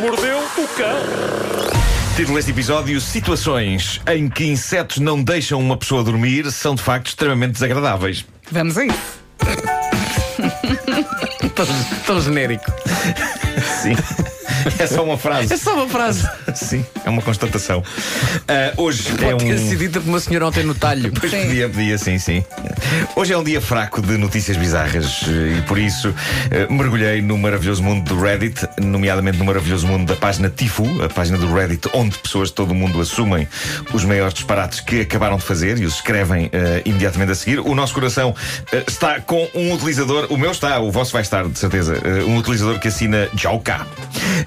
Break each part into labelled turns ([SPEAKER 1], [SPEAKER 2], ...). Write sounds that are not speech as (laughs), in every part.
[SPEAKER 1] mordeu o cão.
[SPEAKER 2] Título deste episódio: Situações em que insetos não deixam uma pessoa dormir são de facto extremamente desagradáveis.
[SPEAKER 3] Vamos a isso. (laughs)
[SPEAKER 4] Tão, tão genérico. (laughs)
[SPEAKER 2] Sim. É só uma frase.
[SPEAKER 4] É só uma frase. (laughs)
[SPEAKER 2] Sim, é uma constatação. Ah, hoje é
[SPEAKER 4] Pode ter
[SPEAKER 2] um.
[SPEAKER 4] sido dita por uma senhora ontem no talho. (laughs)
[SPEAKER 2] Pois
[SPEAKER 3] Sim.
[SPEAKER 2] podia, podia, sim, sim. Hoje é um dia fraco de notícias bizarras eh, e por isso eh, mergulhei no maravilhoso mundo do Reddit, nomeadamente no maravilhoso mundo da página Tifu, a página do Reddit onde pessoas de todo o mundo assumem os maiores disparates que acabaram de fazer e os escrevem eh, imediatamente a seguir. O nosso coração está com um utilizador, o meu está, o vosso vai estar, de certeza, um utilizador que assina Joka.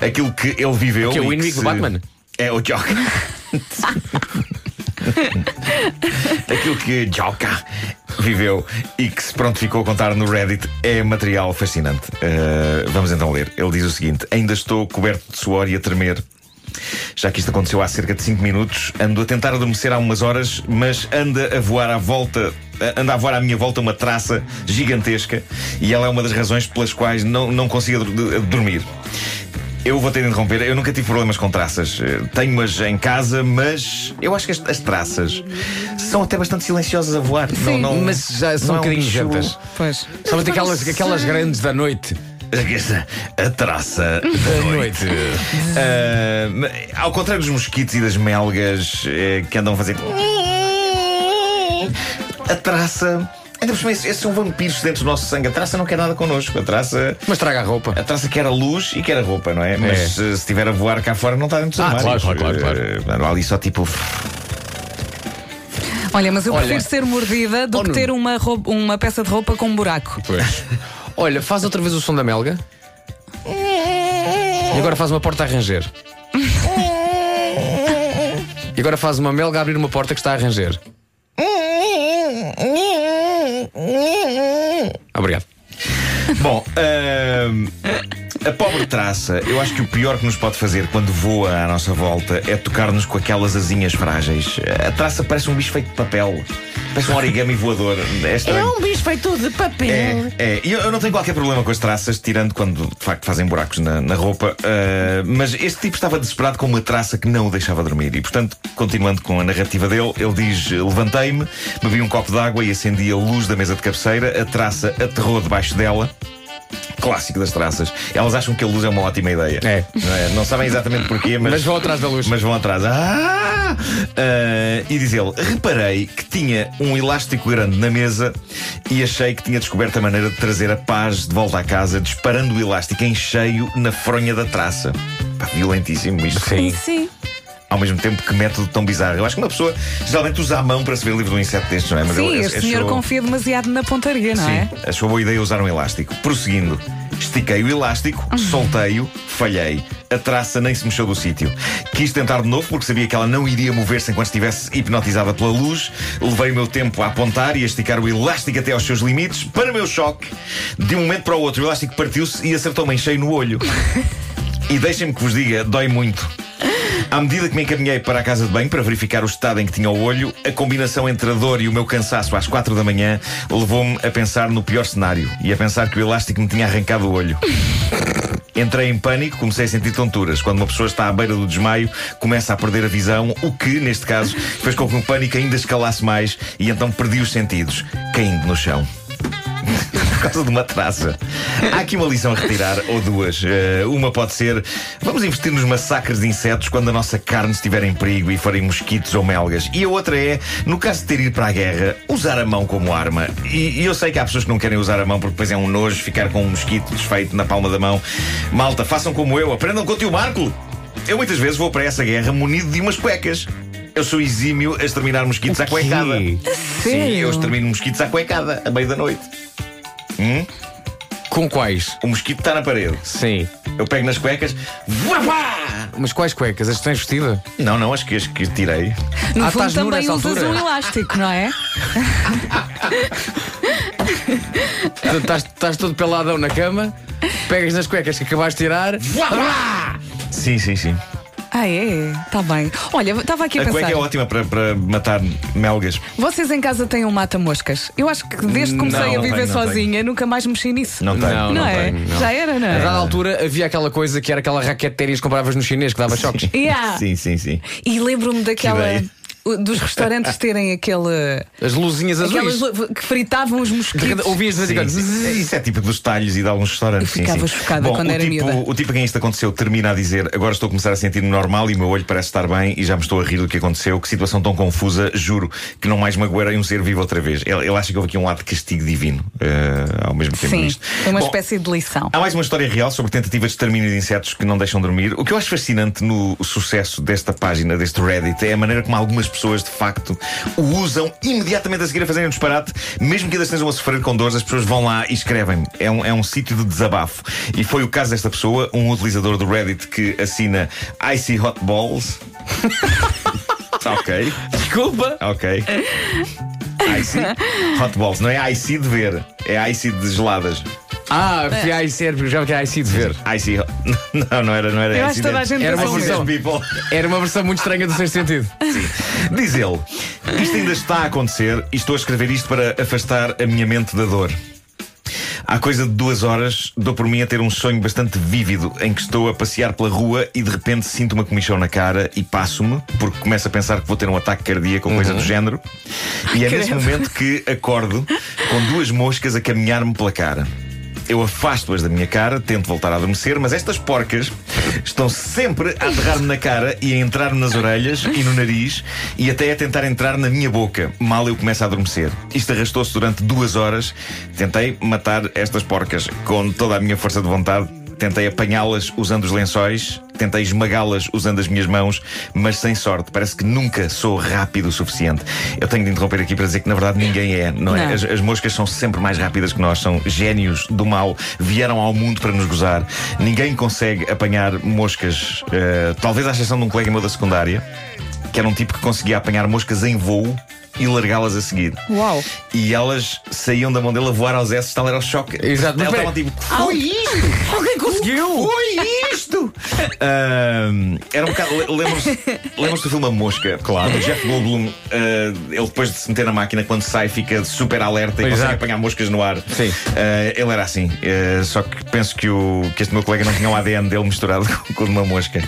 [SPEAKER 2] Aquilo que ele viveu.
[SPEAKER 4] Que é o inimigo do Batman?
[SPEAKER 2] É o Joka. (laughs) Aquilo que Joka viveu e que se pronto ficou a contar no Reddit é material fascinante. Uh, vamos então ler. Ele diz o seguinte: Ainda estou coberto de suor e a tremer. Já que isto aconteceu há cerca de 5 minutos, ando a tentar adormecer há umas horas, mas anda a voar à volta, anda a voar à minha volta uma traça gigantesca e ela é uma das razões pelas quais não, não consigo dormir. Eu vou ter de interromper. Eu nunca tive problemas com traças. Eh, Tenho-as em casa, mas eu acho que as, as traças são até bastante silenciosas a voar.
[SPEAKER 3] Sim,
[SPEAKER 4] Mas já são
[SPEAKER 2] não
[SPEAKER 4] um
[SPEAKER 2] é
[SPEAKER 4] bocadinho gentas.
[SPEAKER 3] Pois.
[SPEAKER 4] Somente aquelas, aquelas grandes da noite.
[SPEAKER 2] A traça (laughs)
[SPEAKER 4] Da noite.
[SPEAKER 2] Ma- ao contrário dos mosquitos e das melgas eh, que andam a fazer. (laughs) A traça. Ainda por cima, esses esses são vampiros dentro do nosso sangue. A traça não quer nada connosco. A traça.
[SPEAKER 4] Mas traga a roupa.
[SPEAKER 2] A traça quer a luz e quer a roupa, não é? Mas eh, se estiver a voar cá fora, não está dentro dos
[SPEAKER 4] Ah,
[SPEAKER 2] armários.
[SPEAKER 4] claro, claro, claro,
[SPEAKER 2] Eh, há ali só tipo.
[SPEAKER 3] Olha, mas eu
[SPEAKER 4] Olha.
[SPEAKER 3] prefiro ser mordida do
[SPEAKER 4] Oh,
[SPEAKER 3] que ter uma, roupa- uma peça de roupa com um buraco.
[SPEAKER 4] Pois. Olha, faz outra vez o som da melga. E agora faz uma porta a ranger. E agora faz uma melga a abrir uma porta que está a ranger. Obrigado.
[SPEAKER 2] Bom, ahm, a pobre traça, eu acho que o pior que nos pode fazer quando voa à nossa volta é tocar-nos com aquelas asinhas frágeis. A traça parece um bicho feito de papel. Parece um origami voador. É estranho.
[SPEAKER 4] bicho feito de papel.
[SPEAKER 2] É, é. E eu, eu não tenho qualquer problema com as traças, tirando quando de facto fazem buracos na, na roupa. ah, mas este tipo estava desesperado com uma traça que não o deixava dormir. E portanto, continuando com a narrativa dele, ele diz: Levantei-me, bebi um copo de água e acendi a luz da mesa de cabeceira. A traça aterrou debaixo dela. Clássico das traças. Elas acham que a luz é uma ótima ideia.
[SPEAKER 4] É.
[SPEAKER 2] Não, é? Não sabem exatamente porquê, mas.
[SPEAKER 4] Mas vão atrás da luz.
[SPEAKER 2] Mas vão atrás. Ah! Ah, e diz ele: reparei que tinha um elástico grande na mesa e achei que tinha descoberto a maneira de trazer a paz de volta à casa, disparando o elástico em cheio na fronha da traça. Pá, violentíssimo isto.
[SPEAKER 4] Sim.
[SPEAKER 3] Sim.
[SPEAKER 2] Ao mesmo tempo, que método tão bizarro. Eu acho que uma pessoa geralmente usa a mão para se ver livre de um inseto destes, não é? Mas
[SPEAKER 3] Sim,
[SPEAKER 2] ele-
[SPEAKER 3] este senhor
[SPEAKER 2] achou-
[SPEAKER 3] confia demasiado na pontaria, não é?
[SPEAKER 2] Sim, achou boa ideia usar um elástico. Prosseguindo, estiquei o elástico, soltei-o, falhei. A traça nem se mexeu do sítio. Quis tentar de novo porque sabia que ela não iria mover-se enquanto estivesse hipnotizada pela luz. Levei o meu tempo a apontar e a esticar o elástico até aos seus limites. Para o meu choque, de um momento para o outro, o elástico partiu-se e acertou-me em cheio no olho. (laughs) E deixem-me que vos diga, dói muito. À medida que me encaminhei para a casa de banho para verificar o estado em que tinha o olho, a combinação entre a dor e o meu cansaço às quatro da manhã levou-me a pensar no pior cenário e a pensar que o elástico me tinha arrancado o olho. Entrei em pânico, comecei a sentir tonturas. Quando uma pessoa está à beira do desmaio, começa a perder a visão, o que, neste caso, fez com que o pânico ainda escalasse mais e então perdi os sentidos, caindo no chão. Por causa de uma traça. Há aqui uma lição a retirar, ou duas. Eh, uma pode ser: vamos investir nos massacres de insetos quando a nossa carne estiver em perigo e forem mosquitos ou melgas. E a outra é: no caso de ter ido para a guerra, usar a mão como arma. E, e eu sei que há pessoas que não querem usar a mão porque depois é um nojo ficar com um mosquito desfeito na palma da mão. Malta, façam como eu, aprendam com o tio Marco. Eu muitas vezes vou para essa guerra munido de umas cuecas. Eu sou exímio a exterminar mosquitos à cuecada. Sim, eu extermino mosquitos à cuecada, à meia da noite.
[SPEAKER 4] Com quais?
[SPEAKER 2] O mosquito está na parede.
[SPEAKER 4] Sim.
[SPEAKER 2] Eu pego nas cuecas. Vá!
[SPEAKER 4] Mas quais cuecas? As que tens vestida?
[SPEAKER 2] Não, não, as que, as que tirei.
[SPEAKER 3] No
[SPEAKER 4] Ah,
[SPEAKER 3] fundo também usas
[SPEAKER 4] altura?
[SPEAKER 3] um elástico, não é?
[SPEAKER 4] Tu Estás, estás todo peladão na cama, pegas nas cuecas que acabaste de tirar.
[SPEAKER 2] Sim, sim, sim.
[SPEAKER 3] Ah, é? Está bem. Olha, estava aqui a
[SPEAKER 2] A
[SPEAKER 3] pensar.
[SPEAKER 2] cueca é ótima para, para matar melgas.
[SPEAKER 3] Vocês em casa têm um mata-moscas? Eu acho que desde que comecei
[SPEAKER 2] Não,
[SPEAKER 3] a
[SPEAKER 2] não
[SPEAKER 3] viver
[SPEAKER 2] tenho, não
[SPEAKER 3] sozinha, nunca mais mexi nisso.
[SPEAKER 2] Não tenho.
[SPEAKER 4] Não,
[SPEAKER 3] Não é?
[SPEAKER 4] tenho, não.
[SPEAKER 3] Já era, não
[SPEAKER 4] A
[SPEAKER 3] é?
[SPEAKER 4] dada altura havia aquela coisa que era aquela raquete de ténis que compravas no chinês que dava choques. (laughs)
[SPEAKER 3] Yeah.
[SPEAKER 2] Sim, sim, sim.
[SPEAKER 3] E lembro-me daquela.
[SPEAKER 2] ideia.
[SPEAKER 3] Dos restaurantes terem aquele.
[SPEAKER 4] As luzinhas
[SPEAKER 3] Aquelas
[SPEAKER 4] azuis.
[SPEAKER 3] lu- que fritavam os mosquitos.
[SPEAKER 4] Ouvias de vez em
[SPEAKER 2] Isso é tipo dos talhos e de alguns restaurantes.
[SPEAKER 3] Eu ficava
[SPEAKER 2] sim, sim.
[SPEAKER 3] chocada
[SPEAKER 2] Bom,
[SPEAKER 3] quando
[SPEAKER 2] o
[SPEAKER 3] era
[SPEAKER 2] tipo,
[SPEAKER 3] miúda.
[SPEAKER 2] O tipo a quem isto aconteceu termina a dizer: Agora estou a começar a sentir-me normal e o meu olho parece estar bem e já me estou a rir do que aconteceu. Que situação tão confusa, juro que não mais magoarei um ser vivo outra vez. Ele, ele acha que houve aqui um lado de castigo divino eh, ao mesmo tempo
[SPEAKER 3] Sim,
[SPEAKER 2] nisto.
[SPEAKER 3] foi uma
[SPEAKER 2] Bom,
[SPEAKER 3] espécie de lição.
[SPEAKER 2] Há mais uma história real sobre tentativas de extermínio de insetos que não deixam dormir. O que eu acho fascinante no sucesso desta página, deste Reddit, é a maneira como algumas pessoas de facto o usam imediatamente a seguir a fazerem um disparate, mesmo que ainda estejam a sofrer com dores, as pessoas vão lá e escrevem. É um, é um sítio de desabafo. E foi o caso desta pessoa, um utilizador do Reddit que assina Icy Hot Balls. (laughs) ok,
[SPEAKER 4] Desculpa.
[SPEAKER 2] ok. Icy Hot Balls. Não é Icy de ver, é Icy de geladas.
[SPEAKER 4] Ah, fui a IC, já que a IC de ver.
[SPEAKER 2] Icy Hot. Não, não era, não era
[SPEAKER 3] Eu acho que toda a gente
[SPEAKER 4] Era uma
[SPEAKER 3] pensou
[SPEAKER 4] versão.
[SPEAKER 2] People. (laughs)
[SPEAKER 4] Era uma versão muito estranha do sexto sentido.
[SPEAKER 2] Diz ele: Isto ainda está a acontecer e estou a escrever isto para afastar a minha mente da dor. Há coisa de duas horas, dou por mim a ter um sonho bastante vívido em que estou a passear pela rua e de repente sinto uma comichão na cara e passo-me, porque começo a pensar que vou ter um ataque cardíaco ou coisa do género. E é nesse momento que acordo com duas moscas a caminhar-me pela cara. Eu afasto-as da minha cara, tento voltar a adormecer, mas estas porcas estão sempre a aterrar-me na cara e a entrar-me nas orelhas e no nariz e até a tentar entrar na minha boca. Mal eu começo a adormecer. Isto arrastou-se durante duas horas. Tentei matar estas porcas com toda a minha força de vontade. Tentei apanhá-las usando os lençóis, tentei esmagá-las usando as minhas mãos, mas sem sorte. Parece que nunca sou rápido o suficiente. Eu tenho de interromper aqui para dizer que na verdade ninguém é, não é?
[SPEAKER 3] Não.
[SPEAKER 2] As, as moscas são sempre mais rápidas que nós, são génios do mal, vieram ao mundo para nos gozar. Ninguém consegue apanhar moscas, eh, talvez à exceção de um colega meu da secundária, que era um tipo que conseguia apanhar moscas em voo e largá-las a seguir.
[SPEAKER 3] Uau!
[SPEAKER 2] E elas saíam da mão dele a voar aos S, tal era o choque.
[SPEAKER 4] Exato, mas espera-
[SPEAKER 2] estavam tipo?
[SPEAKER 4] Alguém conseguiu!
[SPEAKER 2] Foi isto? (laughs) Ahm, era um bocado. le- Lembram-se lembram do filme A Mosca? Claro. O Jeff Goldblum, ah, ele depois de se meter na máquina, quando sai, fica super alerta e consegue apanhar moscas no ar.
[SPEAKER 4] Sim.
[SPEAKER 2] Ah, ele era assim. Ah, só que penso que, o, que este meu colega não tinha o ADN dele misturado (laughs) com, com o de uma mosca.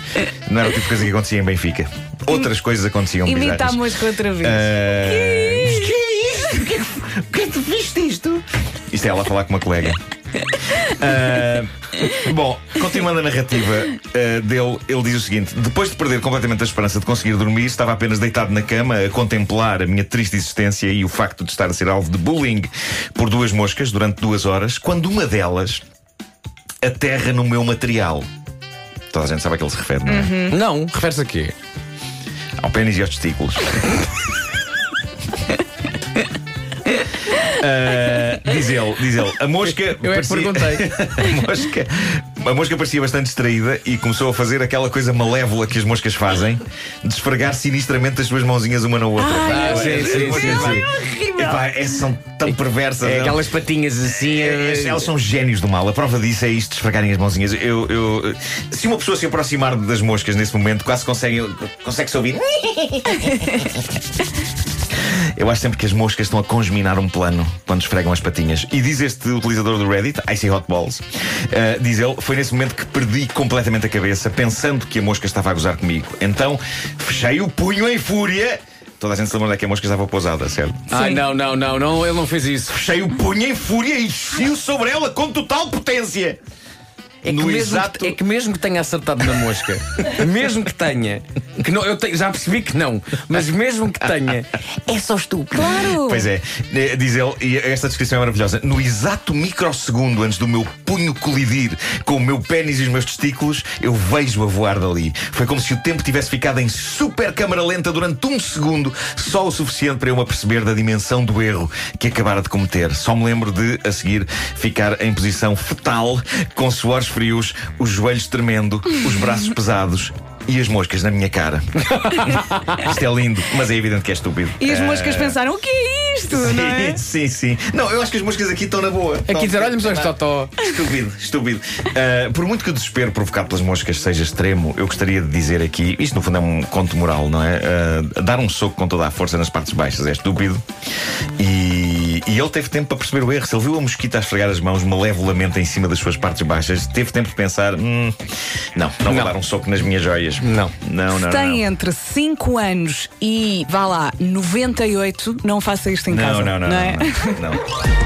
[SPEAKER 2] Não era o tipo de coisa que acontecia em Benfica. Outras coisas aconteciam
[SPEAKER 3] Imita a
[SPEAKER 2] bizarras.
[SPEAKER 3] mosca outra vez.
[SPEAKER 2] Ah, que é isto? O que é que- é que tu viste isto? Isto é ela a falar com uma colega. Ah, (laughs) (laughs) bom, continuando a narrativa ah, dele, ele diz o seguinte: depois de perder completamente a esperança de conseguir dormir, estava apenas deitado na cama a contemplar a minha triste existência e o facto de estar a ser alvo de bullying por duas moscas durante duas horas, quando uma delas aterra no meu material. Toda a gente sabe a que ele se refere, não é?
[SPEAKER 4] Não, refere-se a quê?
[SPEAKER 2] Ao pênis e aos testículos. Ah, (laughs) diz ele, diz ele, a mosca.
[SPEAKER 4] Eu é que perguntei. (laughs)
[SPEAKER 2] a, mosca, a mosca parecia bastante distraída e começou a fazer aquela coisa malévola que as moscas fazem, de esfregar sinistramente as suas mãozinhas uma na outra.
[SPEAKER 3] Ai,
[SPEAKER 4] Ah, sim, sim, sim,
[SPEAKER 3] horrível.
[SPEAKER 2] Epá, é- são tão perversas.
[SPEAKER 4] É
[SPEAKER 2] não?
[SPEAKER 4] aquelas patinhas assim.
[SPEAKER 2] É, Elas são gênios do mal. A prova disso é isto de esfregarem as mãozinhas. Eu, eu- se uma pessoa se aproximar das moscas nesse momento, quase consegue, consegue se ouvir. (laughs) Eu acho sempre que as moscas estão a congeminar um plano quando esfregam as patinhas. E diz este utilizador do Reddit, Icy Hot Balls, eh, diz ele, foi nesse momento que perdi completamente a cabeça, pensando que a mosca estava a gozar comigo. Então fechei o punho em fúria. Toda a gente se lembra onde é que a mosca estava pousada, certo?
[SPEAKER 4] Ah, não, não, não, não, ele não fez isso.
[SPEAKER 2] Fechei o punho em fúria e enchi sobre ela com total potência.
[SPEAKER 4] É que,
[SPEAKER 2] No
[SPEAKER 4] mesmo
[SPEAKER 2] exato-
[SPEAKER 4] que, é que mesmo que tenha acertado na mosca, (laughs) mesmo que tenha, que não, eu te- já percebi que não, mas mesmo que tenha, é só estúpido.
[SPEAKER 3] Claro!
[SPEAKER 2] Pois é, eh, diz ele, e esta descrição é maravilhosa. No exato microsegundo antes do meu punho colidir com o meu pênis e os meus testículos, eu vejo a voar dali. Foi como se o tempo tivesse ficado em super câmara lenta durante um segundo, só o suficiente para eu me aperceber da dimensão do erro que acabara de cometer. Só me lembro de, a seguir, ficar em posição fetal, com suores frios, os joelhos tremendo, os braços pesados e as moscas na minha cara. (laughs) Isto é lindo, mas é evidente que é estúpido.
[SPEAKER 3] E as
[SPEAKER 2] Ah,
[SPEAKER 3] moscas pensaram: o que é isto?
[SPEAKER 2] Sim,
[SPEAKER 3] não é?
[SPEAKER 2] sim, sim. Não, eu acho que as moscas aqui estão na boa.
[SPEAKER 4] Aqui dizer, olha-me só este totó.
[SPEAKER 2] Estúpido, estúpido. Ah, por muito que o desespero provocado pelas moscas seja extremo, eu gostaria de dizer aqui: isto no fundo é um conto moral, não é? Ah, dar um soco com toda a força nas partes baixas é estúpido. E, e ele teve tempo para perceber o erro. Se ele viu a mosquita a esfregar as mãos malevolamente em cima das suas partes baixas, teve tempo de pensar: hum, não, não, vou
[SPEAKER 4] Não.
[SPEAKER 2] dar um soco nas minhas joias.
[SPEAKER 4] Não.
[SPEAKER 2] Não, não,
[SPEAKER 3] Tem
[SPEAKER 2] não.
[SPEAKER 3] entre 5 anos e, vá lá, 98, não faça isto em
[SPEAKER 2] Não,
[SPEAKER 3] casa.
[SPEAKER 2] não, não, não,
[SPEAKER 3] é?
[SPEAKER 2] não, não. (laughs) (laughs)